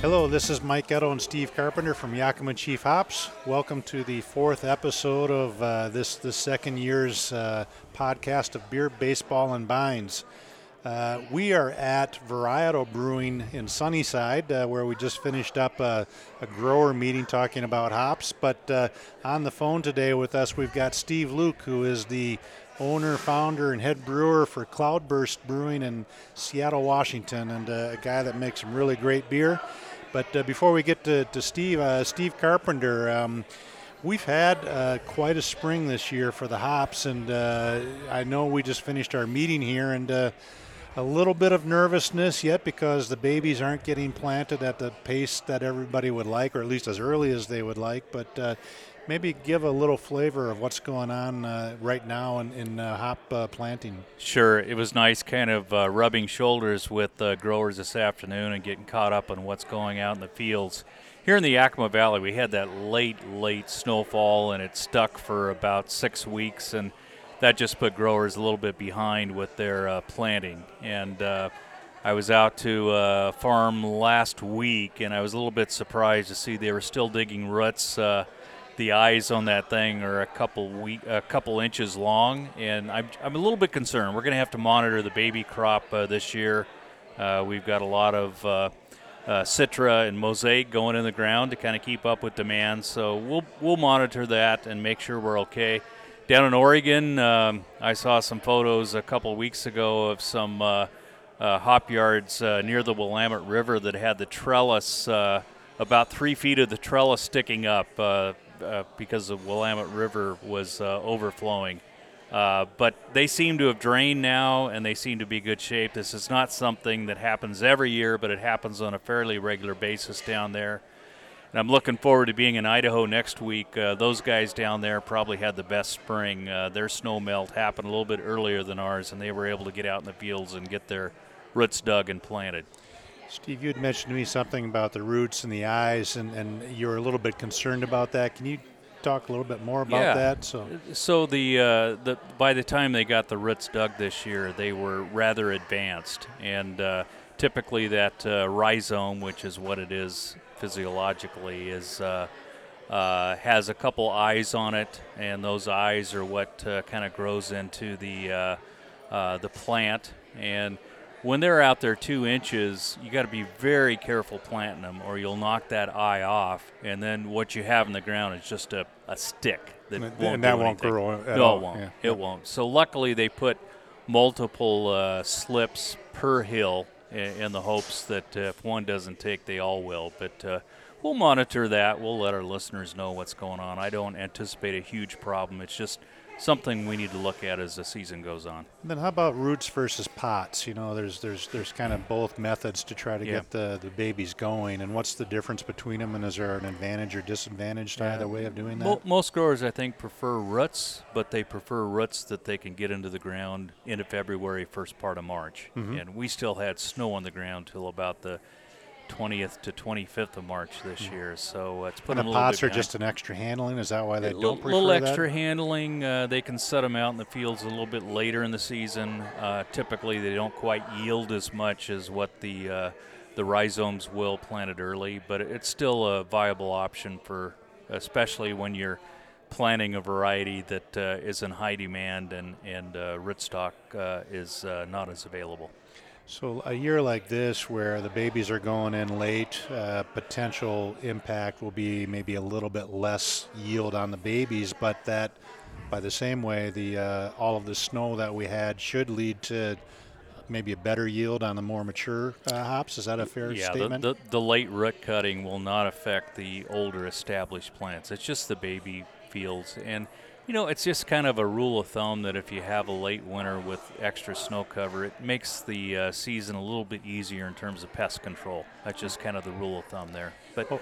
Hello, this is Mike Edo and Steve Carpenter from Yakima Chief Hops. Welcome to the fourth episode of uh, this the second year's uh, podcast of beer, baseball, and bines. Uh, we are at Varietal Brewing in Sunnyside, uh, where we just finished up a, a, grower meeting talking about hops. But uh, on the phone today with us, we've got Steve Luke, who is the owner, founder, and head brewer for Cloudburst Brewing in Seattle, Washington, and uh, a guy that makes some really great beer. But uh, before we get to, to Steve, uh, Steve Carpenter, um, we've had uh, quite a spring this year for the hops, and uh, I know we just finished our meeting here, and uh, a little bit of nervousness yet because the babies aren't getting planted at the pace that everybody would like, or at least as early as they would like. But uh, maybe give a little flavor of what's going on uh, right now in, in uh, hop uh, planting. Sure. It was nice kind of uh, rubbing shoulders with uh, growers this afternoon and getting caught up on what's going out in the fields. Here in the Yakima Valley, we had that late, late snowfall, and it stuck for about six weeks, and that just put growers a little bit behind with their uh, planting. And I was out to uh, farm last week, and I was a little bit surprised to see they were still digging uh, the eyes on that thing are a couple week, a couple inches long, and I'm, I'm a little bit concerned. We're going to have to monitor the baby crop uh, this year. Uh, we've got a lot of uh, uh, citra and mosaic going in the ground to kind of keep up with demand. So we'll we'll monitor that and make sure we're okay. Down in Oregon, um, I saw some photos a couple weeks ago of some uh, uh, hop yards near the Willamette River that had the trellis about three feet of the trellis sticking up uh, because the Willamette River was uh, overflowing. Uh, but they seem to have drained now and they seem to be good shape. This is not something that happens every year, but it happens on a fairly regular basis down there. And I'm looking forward to being in Idaho next week. Uh, those guys down there probably had the best spring. Uh, their snow melt happened a little bit earlier than ours, and they were able to get out in the fields and get their roots dug and planted. Steve, you had mentioned to me something about the roots and the eyes, and, and you were a little bit concerned about that. Can you talk a little bit more about yeah. that? So, so the uh, the by the time they got the roots dug this year, they were rather advanced, and uh, typically that uh, rhizome, which is what it is physiologically, is uh, uh, has a couple eyes on it, and those eyes are what uh, kind of grows into the the plant and when they're out there two inches, you got to be very careful planting them, or you'll knock that eye off. And then what you have in the ground is just a, a stick that and won't that won't grow. no, all. it won't. Yeah. It won't. So luckily, they put multiple uh, slips per hill in, in, the hopes that uh, if one doesn't take, they all will. But uh, we'll monitor that. We'll let our listeners know what's going on. I don't anticipate a huge problem. It's just something we need to look at as the season goes on. And then how about roots versus pots? You know, there's there's there's kind of both methods to try to yeah. get the, the babies going. And what's the difference between them? And is there an advantage or disadvantage to yeah. either way of doing that? most growers, I think, prefer roots, but they prefer roots that they can get into the ground into February, first part of March. Mm-hmm. And we still had snow on the ground till about the 20th to 25th of March this mm. year. So uh, it's put and them the a little pots are just an extra handling. Is that why they a don't prefer little that? extra handling. Uh, they can set them out in the fields a little bit later in the season. Uh, typically, they don't quite yield as much as what the uh, the rhizomes will planted early, but it's still a viable option for, especially when you're planting a variety that uh, is in high demand and and uh, rootstock is not as available. So a year like this, where the babies are going in late, uh, potential impact will be maybe a little bit less yield on the babies, but that, by the same way, the uh, all of the snow that we had should lead to maybe a better yield on the more mature uh, hops. Is that a fair yeah, statement? The, the, the late root cutting will not affect the older established plants. It's just the baby fields and you know, it's just kind of a rule of thumb that if you have a late winter with extra snow cover, it makes the uh, season a little bit easier in terms of pest control. That's just kind of the rule of thumb there. But oh.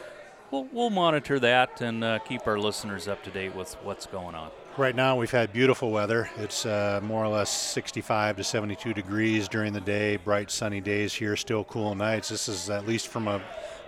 we'll, we'll monitor that and uh, keep our listeners up to date with what's going on. Right now, we've had beautiful weather. It's uh, more or less 65 to 72 degrees during the day, bright sunny days here, still cool nights. This is, at least from a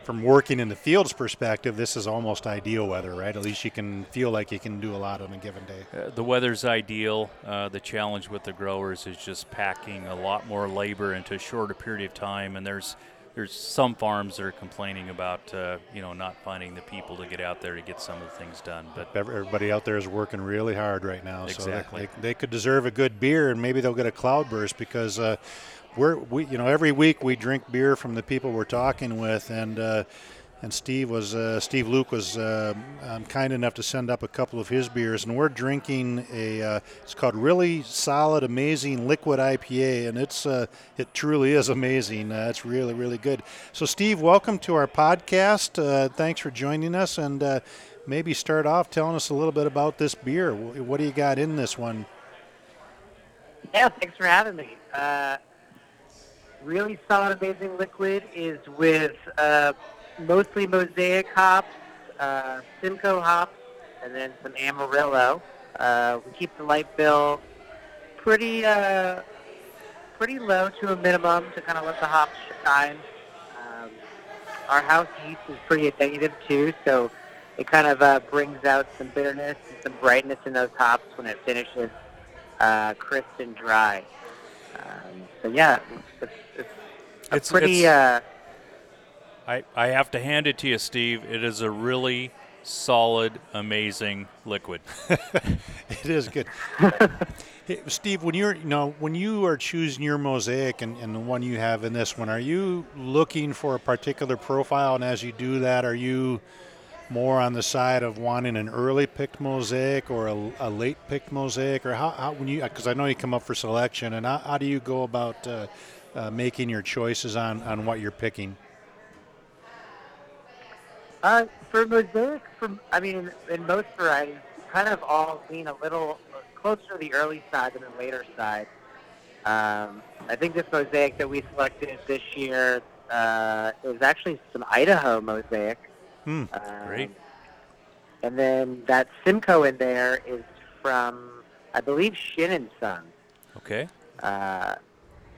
from working in the fields perspective, this is almost ideal weather, right? At least you can feel like you can do a lot on a given day. Uh, the weather's ideal. Uh, the challenge with the growers is just packing a lot more labor into a shorter period of time, and there's there's some farms that are complaining about uh, you know not finding the people to get out there to get some of the things done. But everybody out there is working really hard right now. Exactly. So they, they, could deserve a good beer, and maybe they'll get a cloudburst because uh, we're we you know every week we drink beer from the people we're talking with, and uh, and Steve was uh, Steve Luke was uh, um, kind enough to send up a couple of his beers, and we're drinking a uh, it's called Really Solid Amazing Liquid IPA, and it's uh, it truly is amazing. Uh, it's really really good. So Steve, welcome to our podcast. Uh, thanks for joining us, and maybe start off telling us a little bit about this beer. What do you got in this one? Yeah, thanks for having me. Really solid, amazing liquid is with mostly Mosaic hops, uh, Simcoe hops, and then some Amarillo. Uh, we keep the light bill pretty uh, pretty low to a minimum to kind of let the hops shine. Um, our house yeast is pretty negative too, so it kind of uh, brings out some bitterness and some brightness in those hops when it finishes uh, crisp and dry. Um, so yeah, it's, it's, it's, pretty. It's, uh, I, I have to hand it to you, Steve. It is a really solid, amazing liquid. it is good. hey, Steve, when you're you know when you are choosing your mosaic and, and the one you have in this one, are you looking for a particular profile? And as you do that, are you more on the side of wanting an early picked mosaic or a, a late picked mosaic, or how, how when you because I know you come up for selection, and how, how do you go about uh, uh, making your choices on on what you're picking? Uh, for mosaic, from I mean, in most varieties, kind of all lean a little closer to the early side than the later side. Um, I think this mosaic that we selected this year uh, is actually some Idaho mosaic. Hmm, um, great. And then that Simcoe in there is from, I believe, Shin and Son. Okay. Uh,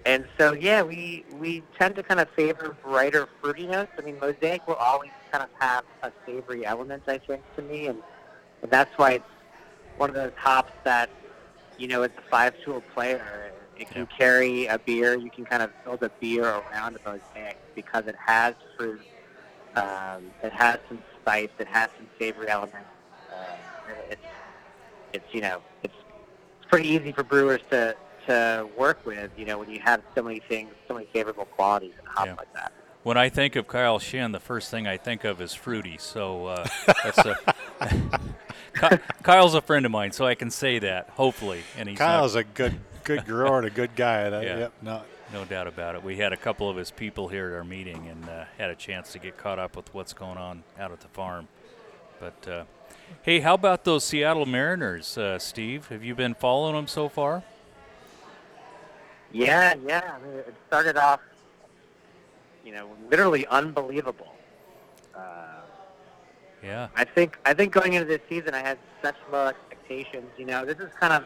and so, yeah, we we tend to kind of favor brighter fruity notes. I mean, mosaic will always kind of have a savory element, I think, to me, and, and that's why it's one of those hops that, you know, it's a five-tool player. It can carry a beer. You can kind of build a beer around a mosaic because it has fruit. Um, it has some spice. It has some savory elements. Uh, it's, it's you know, it's pretty easy for brewers to to work with. You know, when you have so many things, so many favorable qualities in hops yeah. like that when I think of Kyle Shin, the first thing I think of is fruity. So uh, that's a, Kyle's a friend of mine, so I can say that. Hopefully, and he's Kyle's not, a good good grower and a good guy. That, yeah, yep, no. no doubt about it. We had a couple of his people here at our meeting and uh, had a chance to get caught up with what's going on out at the farm. But uh, hey, how about those Seattle Mariners, uh, Steve? Have you been following them so far? Yeah, yeah. I mean, it started off you know, literally unbelievable. Uh, yeah. I think I think going into this season, I had such low expectations. You know, this is kind of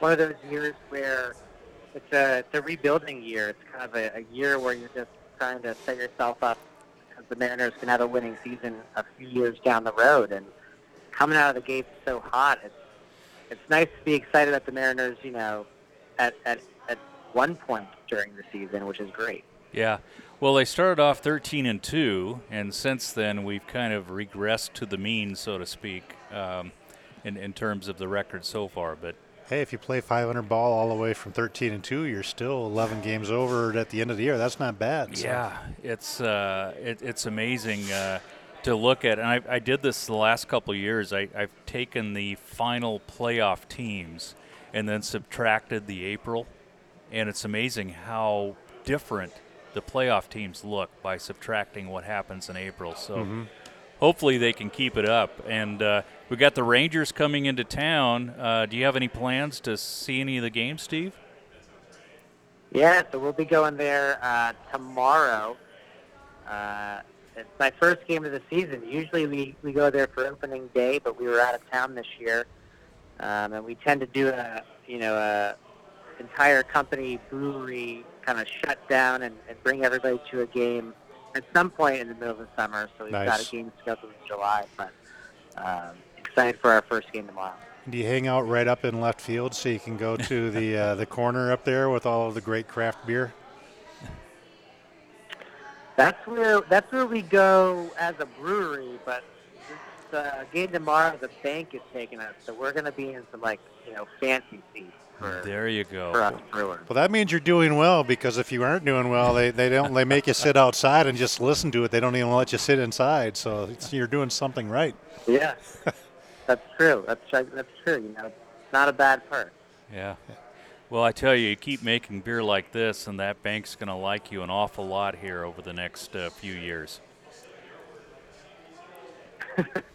one of those years where it's a it's a rebuilding year. It's kind of a, a year where you're just trying to set yourself up because the Mariners can have a winning season a few years down the road. And coming out of the gates so hot, it's it's nice to be excited at the Mariners. You know, at at one point during the season, which is great. Yeah. Well, they started off 13 and 2, and since then we've kind of regressed to the mean, so to speak, um, in, in terms of the record so far. But hey, if you play 500 ball all the way from 13 and 2, you're still 11 games over at the end of the year. That's not bad. So. Yeah, it's uh, it, it's amazing uh, to look at. And I, I, did this the last couple of years. I, I've taken the final playoff teams and then subtracted the April, and it's amazing how different – the playoff teams look by subtracting what happens in April. So mm-hmm. hopefully they can keep it up. And uh, we got the Rangers coming into town. Uh, do you have any plans to see any of the games, Steve? Yeah, so we'll be going there uh, tomorrow. Uh, it's my first game of the season. Usually we, we go there for opening day, but we were out of town this year. Um, and we tend to do a, you know, a entire company brewery kind of shut down and, and bring everybody to a game at some point in the middle of the summer. So we've nice. got a game scheduled in July, but um, excited for our first game tomorrow. Do you hang out right up in left field so you can go to the uh, the corner up there with all of the great craft beer? That's where that's where we go as a brewery, but this uh, game tomorrow, the bank is taking us, so we're going to be in some like you know fancy seats for There you for go. us brewers. Well, that means you're doing well because if you aren't doing well, they, they don't they make you sit outside and just listen to it. They don't even let you sit inside. So it's, you're doing something right. Yeah, that's true. That's that's true. You know, it's not a bad perk. Yeah. Well, I tell you, you keep making beer like this, and that bank's going to like you an awful lot here over the next uh, few years.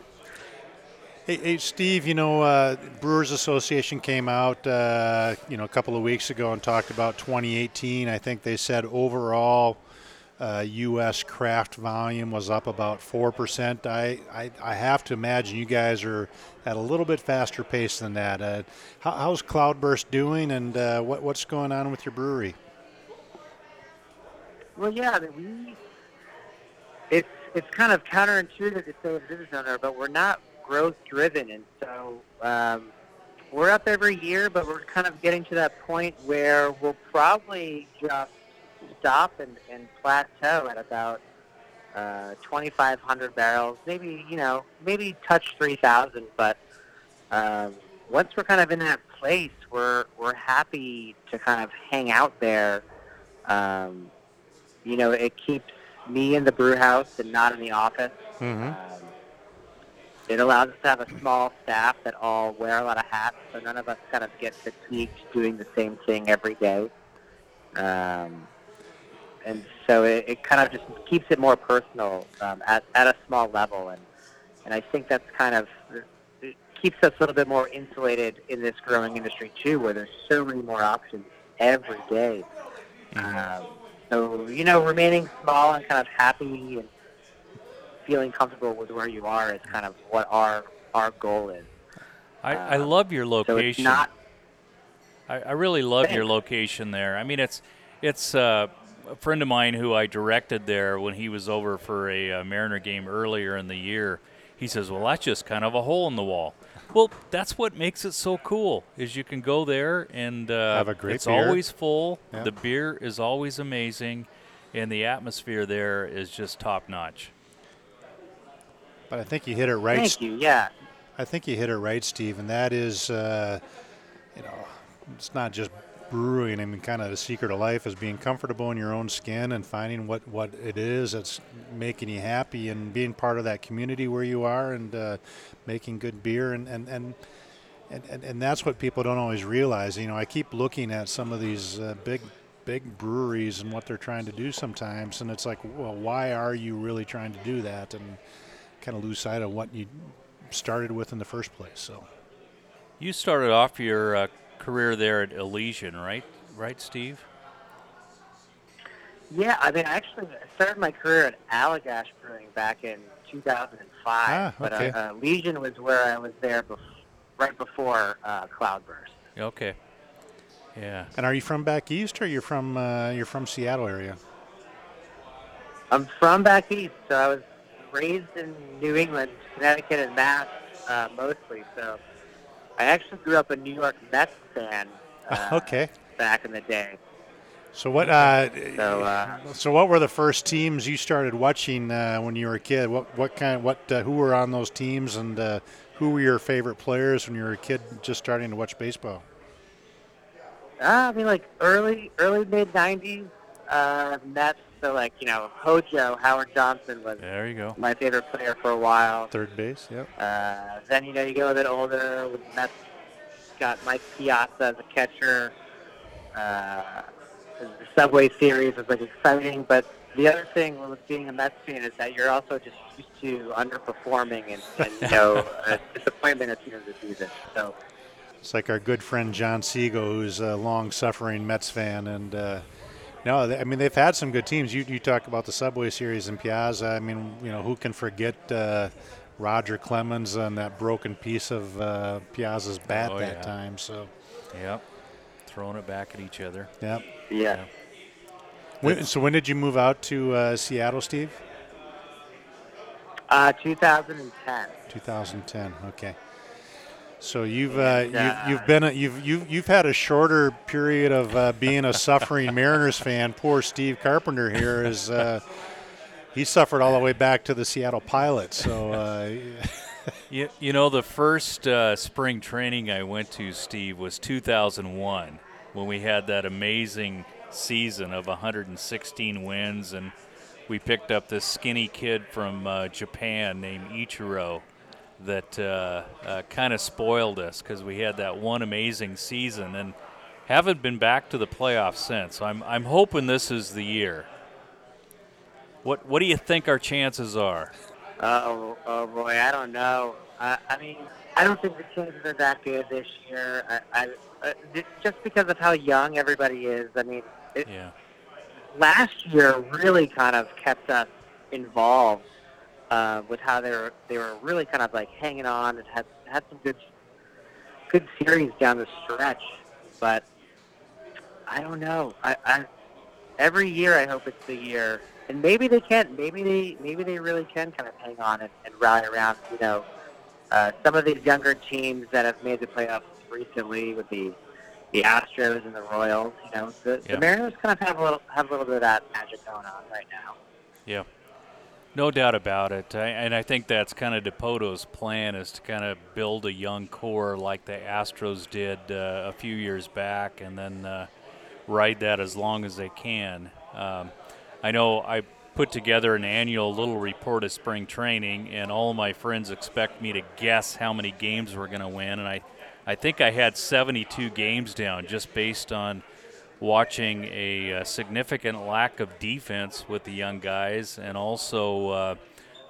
Hey, hey Steve, you know, uh, Brewers Association came out, uh, you know, a couple of weeks ago and talked about 2018. I think they said overall uh, U.S. craft volume was up about 4%. I, I, I have to imagine you guys are at a little bit faster pace than that. Uh, how, how's Cloudburst doing and uh, what, what's going on with your brewery? Well, yeah, we it's it's kind of counterintuitive to say a business owner, but we're not growth driven, and so um, we're up every year, but we're kind of getting to that point where we'll probably just stop and, and plateau at about uh, 2,500 barrels, maybe you know, maybe touch 3,000, but um, once we're kind of in that place, we're we're happy to kind of hang out there. Um, you know, it keeps me in the brew house and not in the office. Mm-hmm. Um, it allows us to have a small staff that all wear a lot of hats, so none of us kind of get fatigued doing the same thing every day. Um, and so it, it kind of just keeps it more personal um, at, at a small level. And, and I think that's kind of it keeps us a little bit more insulated in this growing industry too, where there's so many more options every day. Um, so you know, remaining small and kind of happy and feeling comfortable with where you are is kind of what our our goal is. I, I Uh, love your location. So it's location. not I, I really love your location there. I mean, it's it's uh, a friend of mine who I directed there when he was over for a uh, Mariner game earlier in the year. He says, "Well, that's just kind of a hole in the wall." Well, that's what makes it so cool. Is you can go there and uh, Have a great it's beer. always full. Yeah. The beer is always amazing, and the atmosphere there is just top notch. But I think you hit it right. Thank you. Yeah. I think you hit it right, Steve, and that is, uh, you know, it's not just brewing. I mean, kind of the secret of life is being comfortable in your own skin and finding what, what it is that's making you happy and being part of that community where you are and uh, making good beer and and, and and, and and that's what people don't always realize. You know, I keep looking at some of these uh, big big breweries and what they're trying to do sometimes, and it's like, well, why are you really trying to do that? And kind of lose sight of what you started with in the first place. So. You started off your uh, career there at Elysian, right? Right, Steve? Yeah, I mean, I actually started my career at Allagash Brewing back in 2005. Ah, But okay. uh, uh, Elysian was where I was there bef- right before uh, Cloudburst. Okay. Yeah. And are you from back east, or you're from uh, you're from Seattle area? I'm from back east, so I was raised in New England, Connecticut, and Mass uh, mostly. So I actually grew up a New York Mets fan. Uh, okay. Back in the day. So what? Uh, So uh, so what were the first teams you started watching uh, when you were a kid? What what kind? What uh, who were on those teams, and uh, who were your favorite players when you were a kid just starting to watch baseball? Uh, I mean, like early, early mid '90s uh, Mets. So, like you know, Hojo Howard Johnson was There you go. my favorite player for a while. Third base. Yep. Uh, then you know, you go a bit older. With Mets got Mike Piazza as a catcher. Uh, the Subway Series was like exciting, but the other thing with being a Mets fan is that you're also just used to underperforming and, and you know, uh, disappointment at the end of the season. So. It's like our good friend John Siegel, who's a long-suffering Mets fan, and uh, no, they- I mean they've had some good teams. You you talk about the Subway Series and Piazza. I mean, you know, who can forget uh, Roger Clemens and that broken piece of uh, Piazza's bat Oh, that yeah. time? So, Yep. Throwing it back at each other. yeah. Yeah. When, so when did you move out to uh, Seattle, Steve? Uh, 2010. 2010. Okay. So you've uh, And, uh, you've, you've been a, you've you've you've had a shorter period of uh, being a suffering Mariners fan. Poor Steve Carpenter here is uh, he suffered all the way back to the Seattle Pilots. So. Uh, you, you know, the first uh, spring training I went to, Steve, was 2001 when we had that amazing season of 116 wins, and we picked up this skinny kid from uh, Japan named Ichiro that uh, uh, kind of spoiled us because we had that one amazing season and haven't been back to the playoffs since. So I'm I'm hoping this is the year. What what do you think our chances are? Oh, oh boy, I don't know. I, I mean, I don't think the chances are that good this year. I, I uh, just because of how young everybody is. I mean, it, yeah. last year really kind of kept us involved uh, with how they were they were really kind of like hanging on and had had some good good series down the stretch. But I don't know. I, I every year I hope it's the year, and maybe they can't. Maybe they maybe they really can kind of hang on and, and rally around. You know, uh, some of these younger teams that have made the playoffs recently with the the Astros and the Royals. You know, the, yeah. the Mariners kind of have a little have a little bit of that magic going on right now. Yeah. No doubt about it, and I think that's kind of Dipoto's plan is to kind of build a young core like the Astros did uh, a few years back, and then uh, ride that as long as they can. Um, I know I put together an annual little report of spring training, and all my friends expect me to guess how many games we're going to win, and I I think I had 72 games down just based on watching a, a significant lack of defense with the young guys, and also uh,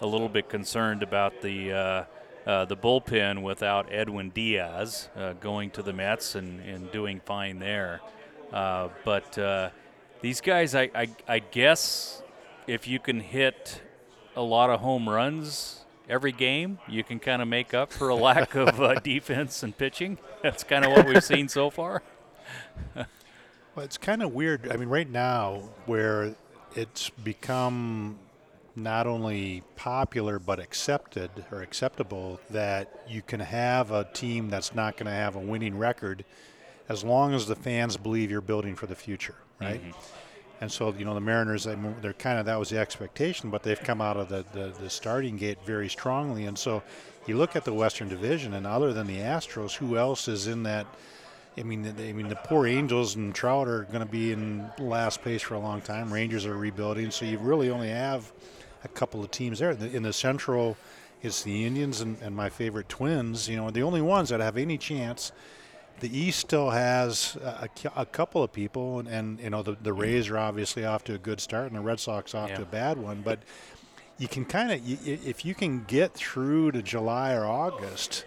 a little bit concerned about the uh, uh, the bullpen without Edwin Diaz uh, going to the Mets and, and doing fine there. Uh, but uh, these guys, I, I, I guess, if you can hit a lot of home runs every game, you can kind of make up for a lack of uh, defense and pitching. That's kind of what we've seen so far. well, it's kind of weird. I mean, right now, where it's become not only popular but accepted or acceptable that you can have a team that's not going to have a winning record as long as the fans believe you're building for the future, right? Mm-hmm. And so, you know, the Mariners, they're kind of that was the expectation, but they've come out of the, the, the, starting gate very strongly. And so, you look at the Western Division, and other than the Astros, who else is in that? I mean, I mean, the poor Angels and Trout are going to be in last place for a long time. Rangers are rebuilding, so you really only have a couple of teams there. In the Central, it's the Indians and, and my favorite Twins. You know, the only ones that have any chance the East still has a, a, couple of people, and, and, you know the the Rays are obviously off to a good start, and the Red Sox off yeah. to a bad one. But you can kind of if you can get through to July or August,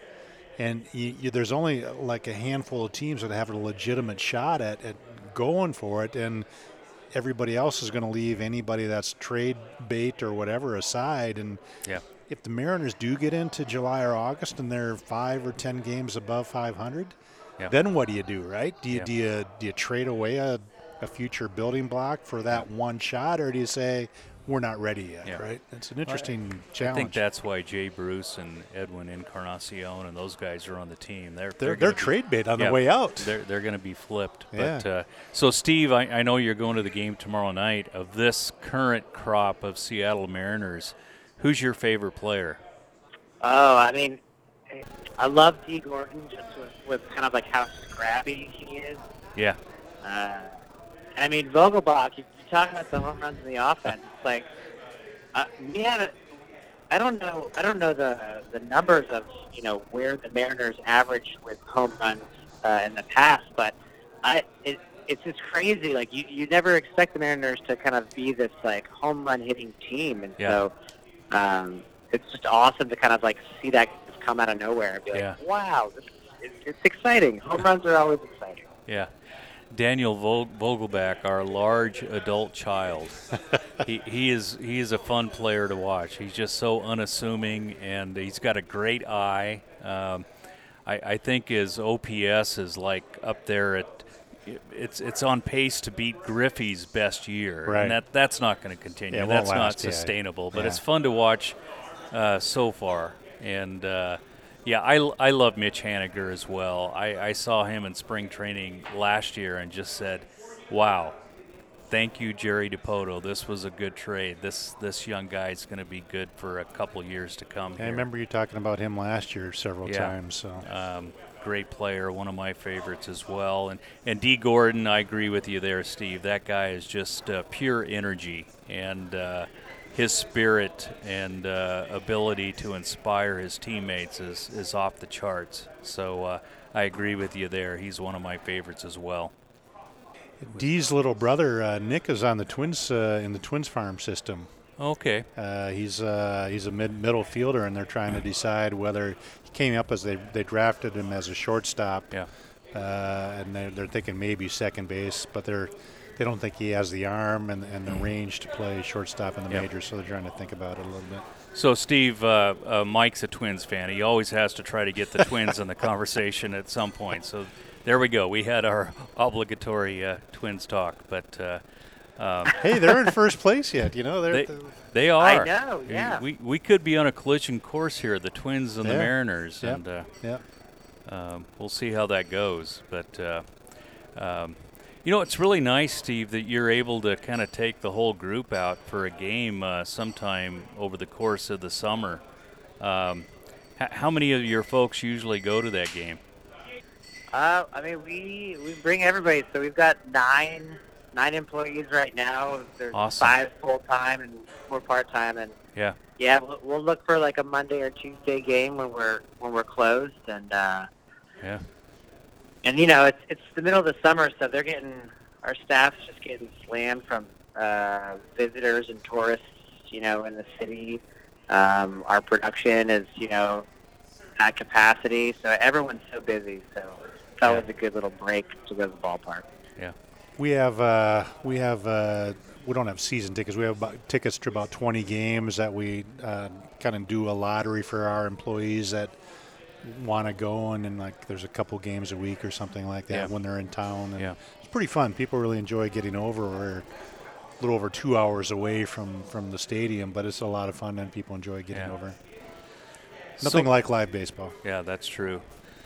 and you, you, there's only uh, like a handful of teams that have a legitimate shot at, at going for it, and everybody else is going to leave anybody that's trade bait or whatever aside, and yeah. If the Mariners do get into July or August and they're five or ten games above 500, yeah. Then what do you do, right? Do you yeah. do you do you trade away a, a future building block for that one shot, or do you say we're not ready yet, yeah. right? It's an interesting well, I, challenge. I think that's why Jay Bruce and Edwin Encarnacion and those guys are on the team. They're they're, they're, they're trade bait on yeah, the way out. They're they're going to be flipped. Yeah. But uh, so Steve, I, I know you're going to the game tomorrow night of this current crop of Seattle Mariners. Who's your favorite player? Oh, I mean, I love Dee Gordon just with, with kind of like how scrappy he is. Yeah. Uh, I mean, Vogelbach, you, you talk about the home runs in the offense. It's like uh, we a, I don't know. I don't know the the numbers of you know where the Mariners averaged with home runs uh, in the past, but I it, it's just crazy. Like you you never expect the Mariners to kind of be this like home run hitting team, and yeah. so um, it's just awesome to kind of like see that come out of nowhere and be like, yeah. wow, this, it's, it's exciting. Home runs are always exciting. Yeah. Daniel Vogelbach, our large adult child, he, he is he is a fun player to watch. He's just so unassuming, and he's got a great eye. Um, I, I think his OPS is like up there at it's it's on pace to beat Griffey's best year, right. and that that's not going to continue. Yeah, that's not sustainable. Yeah. But it's fun to watch uh, so far. And uh, yeah, I, I love Mitch Haniger as well. I, I saw him in spring training last year and just said, wow, thank you, Jerry Dipoto. This was a good trade. This this young guy is going to be good for a couple years to come. I remember you talking about him last year several Yeah. times. So Um, great player, one of my favorites as well. And and Dee Gordon, I agree with you there, Steve. That guy is just uh, pure energy, and uh, his spirit and uh, ability to inspire his teammates is is off the charts. So uh, I agree with you there. He's one of my favorites as well. Dee's little brother uh, Nick is on the Twins uh, in the Twins farm system. Okay. Uh, he's uh, he's a mid middle fielder, and they're trying to decide whether he came up as they they drafted him as a shortstop. Yeah. Uh, and they're, they're thinking maybe second base, but they're they don't think he has the arm and, and the range to play shortstop in the Yeah. majors, so they're trying to think about it a little bit. So, Steve, uh, uh, Mike's a Twins fan. He always has to try to get the Twins in the conversation at some point. So, there we go. We had our obligatory uh, Twins talk, but uh, um, Hey, they're in first place yet. You know, they're they, they are. know, We- yeah. We, we could be on a collision course here, the Twins and the Mariners, Yeah. and uh, yeah. um, we'll see how that goes. But uh, um, you know, it's really nice, Steve, that you're able to kind of take the whole group out for a game uh, sometime over the course of the summer. Um, h- how many of your folks usually go to that game? Uh, I mean, we we bring everybody. So we've got nine nine employees right now. There's Awesome. five full time and four part time, and Yeah. yeah, we'll, we'll look for like a Monday or Tuesday game when we're when we're closed, and uh, Yeah. And you know it's it's the middle of the summer, so they're getting our staff's just getting slammed from uh, visitors and tourists, you know, in the city. Um, our production is you know at capacity, so everyone's so busy. So it's always a good little break to go to the ballpark. Yeah, we have uh, we have uh, we don't have season tickets. We have about tickets to about 20 games that we uh, kind of do a lottery for our employees that want to go, and then like there's a couple games a week or something like that Yeah. when they're in town. And Yeah. it's pretty fun. People really enjoy getting over. We're a little over two hours away from from the stadium, but it's a lot of fun, and people enjoy getting Yeah. over. Nothing So- like live baseball. Yeah, that's true.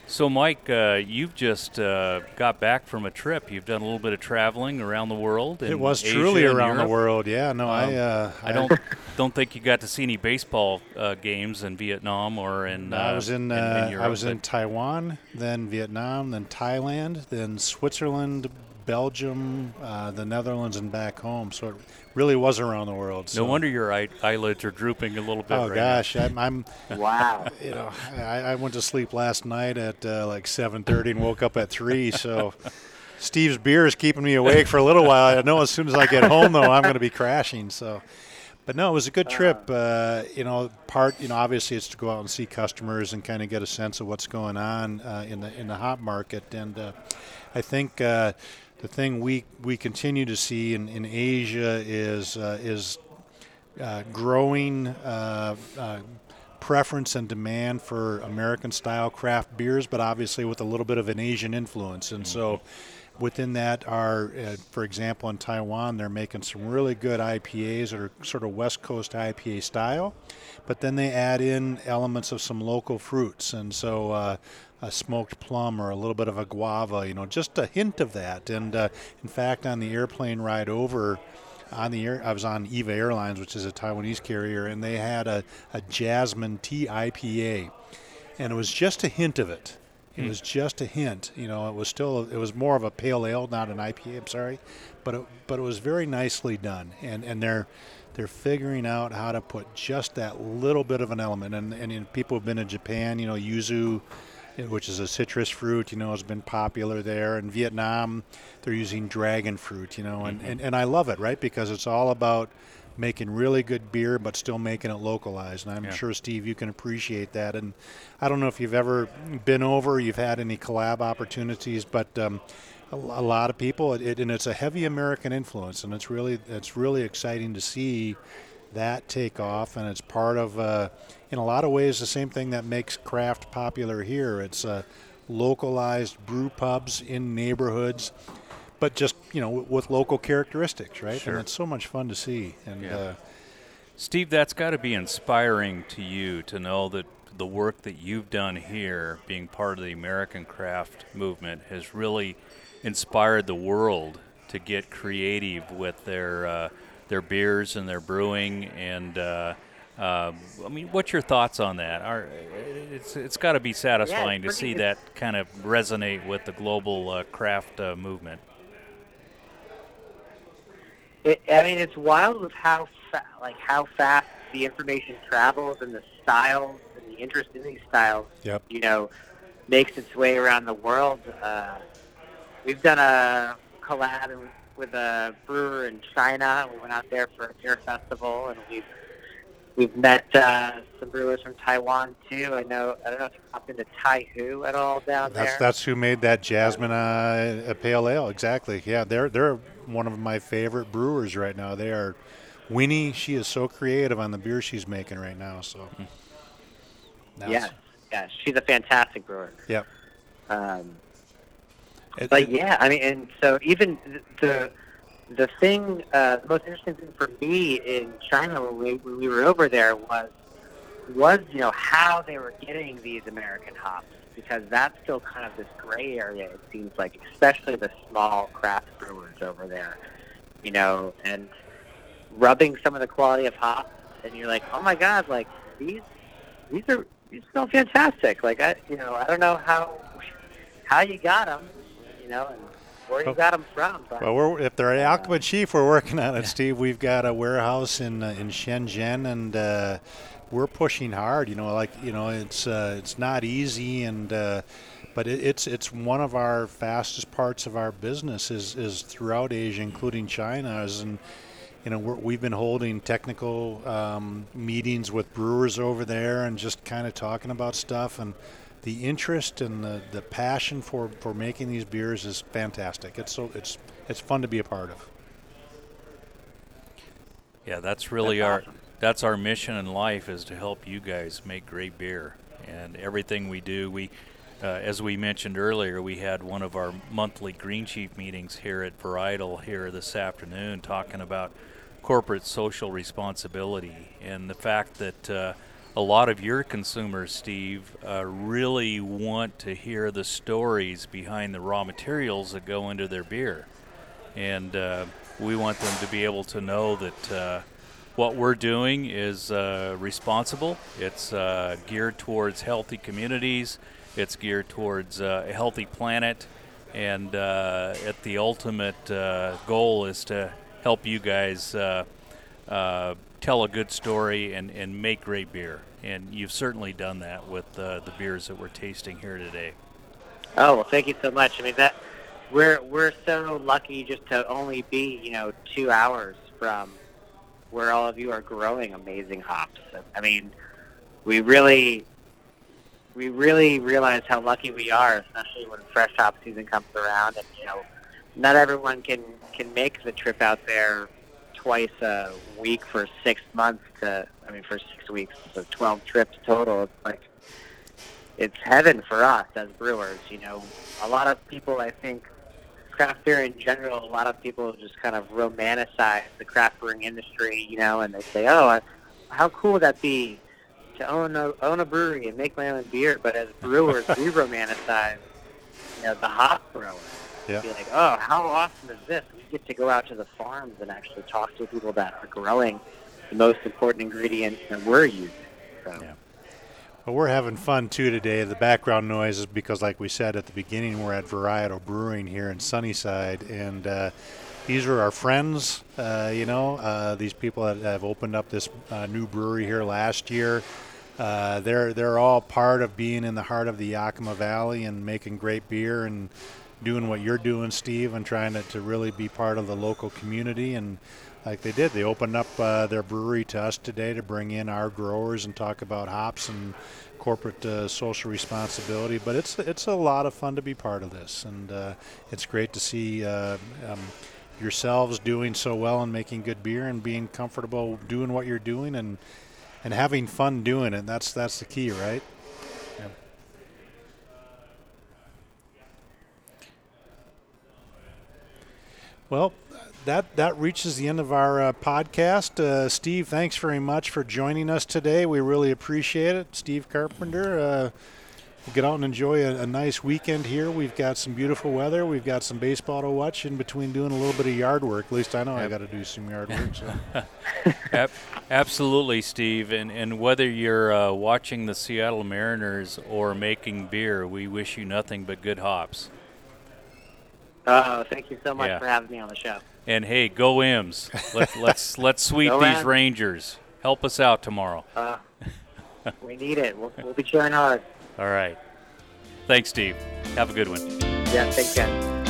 So, Mike, uh, you've just uh, got back from a trip. You've done a little bit of traveling around the world. It was Asia truly around the world. Yeah, no, I Um, uh, I don't don't think you got to see any baseball uh, games in Vietnam or in. Uh, I was in, in, uh, Europe, I was in Taiwan, then Vietnam, then Thailand, then Switzerland, Belgium, uh, the Netherlands, and back home. So it really was around the world. No wonder your eye- eyelids are drooping a little bit. Oh right gosh, I'm, I'm Wow. you know I, I went to sleep last night at uh, like 7:30 and woke up at three. So Steve's beer is keeping me awake for a little while. I know as soon as I get home though, I'm going to be crashing. So. But no, it was a good trip. Uh, you know, part you know obviously it's to go out and see customers and kind of get a sense of what's going on uh, in the in the hop market. And uh, I think uh, the thing we we continue to see in, in Asia is uh, is uh, growing uh, uh, preference and demand for American style craft beers, but obviously with a little bit of an Asian influence. And so within that are, uh, for example, in Taiwan, they're making some really good IPAs that are sort of West Coast IPA style, but then they add in elements of some local fruits. And so uh, a smoked plum or a little bit of a guava, you know, just a hint of that. And uh, in fact, on the airplane ride over, on the air, I was on Eva Airlines, which is a Taiwanese carrier, and they had a, a jasmine tea IPA, and it was just a hint of it. It was just a hint. You know, it was still it was more of a pale ale, not an IPA. I'm sorry, but it, but it was very nicely done, and and they're they're figuring out how to put just that little bit of an element. And and people have been in Japan, you know, yuzu which is a citrus fruit, you know, has been popular there. In Vietnam, they're using dragon fruit, you know, and, and, and I love it, right? Because it's all about making really good beer, but still making it localized. And I'm Yeah. sure, Steve, you can appreciate that. And I don't know if you've ever been over, you've had any collab opportunities, but um, a, a lot of people, it, and it's a heavy American influence, and it's really it's really exciting to see that take off, and it's part of, uh, in a lot of ways, the same thing that makes craft popular here. It's uh, localized brew pubs in neighborhoods, but just you know w- with local characteristics, right? Sure. And it's so much fun to see. And Yeah. uh, Steve, that's got to be inspiring to you to know that the work that you've done here, being part of the American craft movement, has really inspired the world to to get creative with their uh, their beers and their brewing and. Uh, uh, I mean, what's your thoughts on that? Are, it's it's got to be satisfying yeah, to see that kind of resonate with the global uh, craft uh, movement. It, I mean, it's wild with how fa- like how fast the information travels and the styles and the interest in these styles. Yep. You know, makes its way around the world. Uh, we've done a collab with a brewer in China. We went out there for a beer festival, and we've we've met uh, some brewers from Taiwan too. I know. I don't know if you've popped into Taihu at all down That's there. that's who made that jasmine uh, pale ale. Exactly. Yeah, they're they're one of my favorite brewers right now. They are. Winnie, she is so creative on the beer she's making right now. So. That's- yeah, yeah, she's a fantastic brewer. Yep. Um, but yeah, I mean, and so even the the thing, uh, the most interesting thing for me in China when we when we were over there was was you know how they were getting these American hops because that's still kind of this gray area. It seems like, especially the small craft brewers over there, you know, and rubbing some of the quality of hops, and you're like, oh my god, like these these are these smell fantastic. Like I, you know, I don't know how how you got them, you know, and where you Oh. got them from. But Well, we're, if they're at Yakima Chief, we're working on it, Steve. We've got a warehouse in uh, in Shenzhen, and uh, we're pushing hard. You know, like you know, it's uh, it's not easy, and uh, but it, it's it's one of our fastest parts of our business is is throughout Asia, including China, is and you know we're, we've been holding technical um, meetings with brewers over there and just kind of talking about stuff and the interest and the, the passion for, for making these beers is fantastic. It's so it's it's fun to be a part of. Yeah, that's really That's our awesome. that's our mission in life is to help you guys make great beer. And everything we do, we uh, as we mentioned earlier, we had one of our monthly Green Chief meetings here at Varietal here this afternoon, talking about corporate social responsibility and the fact that uh, a lot of your consumers, Steve, uh, really want to hear the stories behind the raw materials that go into their beer and uh, we want them to be able to know that uh, what we're doing is uh, responsible. It's uh, geared towards healthy communities. It's geared towards uh, a healthy planet, and at the ultimate goal is to help you guys uh, tell a good story and, and make great beer. And you've certainly done that with uh, the beers that we're tasting here today. oh well, thank you so much. I mean that we're we're so lucky just to only be you know two hours from where all of you are growing amazing hops. I mean, we really we really realize how lucky we are, especially when fresh hop season comes around. And you know, not everyone can can make the trip out there twice a week for six months. To I mean, for six weeks, so twelve trips total. It's like it's heaven for us as brewers. You know, a lot of people, I think, craft beer in general, a lot of people just kind of romanticize the craft brewing industry, you know, and they say, "Oh, I- how cool would that be to own a own a brewery and make my own beer?" But as brewers, we romanticize, you know, the hop grower. Yeah. Be like, "Oh, how awesome is this? We get to go out to the farms and actually talk to people that are growing the most important ingredients that we're using." So. Yeah. Well, we're having fun too today. The background noise is because, like we said at the beginning, we're at Varietal Brewing here in Sunnyside, and uh, these are our friends. Uh, you know, uh, these people that have opened up this uh, new brewery here last year. Uh, they're they're all part of being in the heart of the Yakima Valley and making great beer and doing what you're doing, Steve, and trying to, to really be part of the local community and like they did. They opened up uh, their brewery to us today to bring in our growers and talk about hops and corporate uh, social responsibility. But it's it's a lot of fun to be part of this, and uh, it's great to see uh, um, yourselves doing so well and making good beer and being comfortable doing what you're doing and and having fun doing it. That's that's the key, right? Well, that that reaches the end of our uh, podcast. Uh, Steve, thanks very much for joining us today. We really appreciate it. Steve Carpenter, uh, get out and enjoy a, a, nice weekend here. We've got some beautiful weather. We've got some baseball to watch in between doing a little bit of yard work. At least I know yep. I got to do some yard work. So. Absolutely, Steve. And and whether you're uh, watching the Seattle Mariners or making beer, we wish you nothing but good hops. Oh, thank you so much yeah. for having me on the show. And hey, go M's. Let, let's let's sweep these Rangers. Help us out tomorrow. Uh, we need it. We'll, we'll be cheering hard. All right. Thanks, Steve. Have a good one. Yeah, thanks, guys.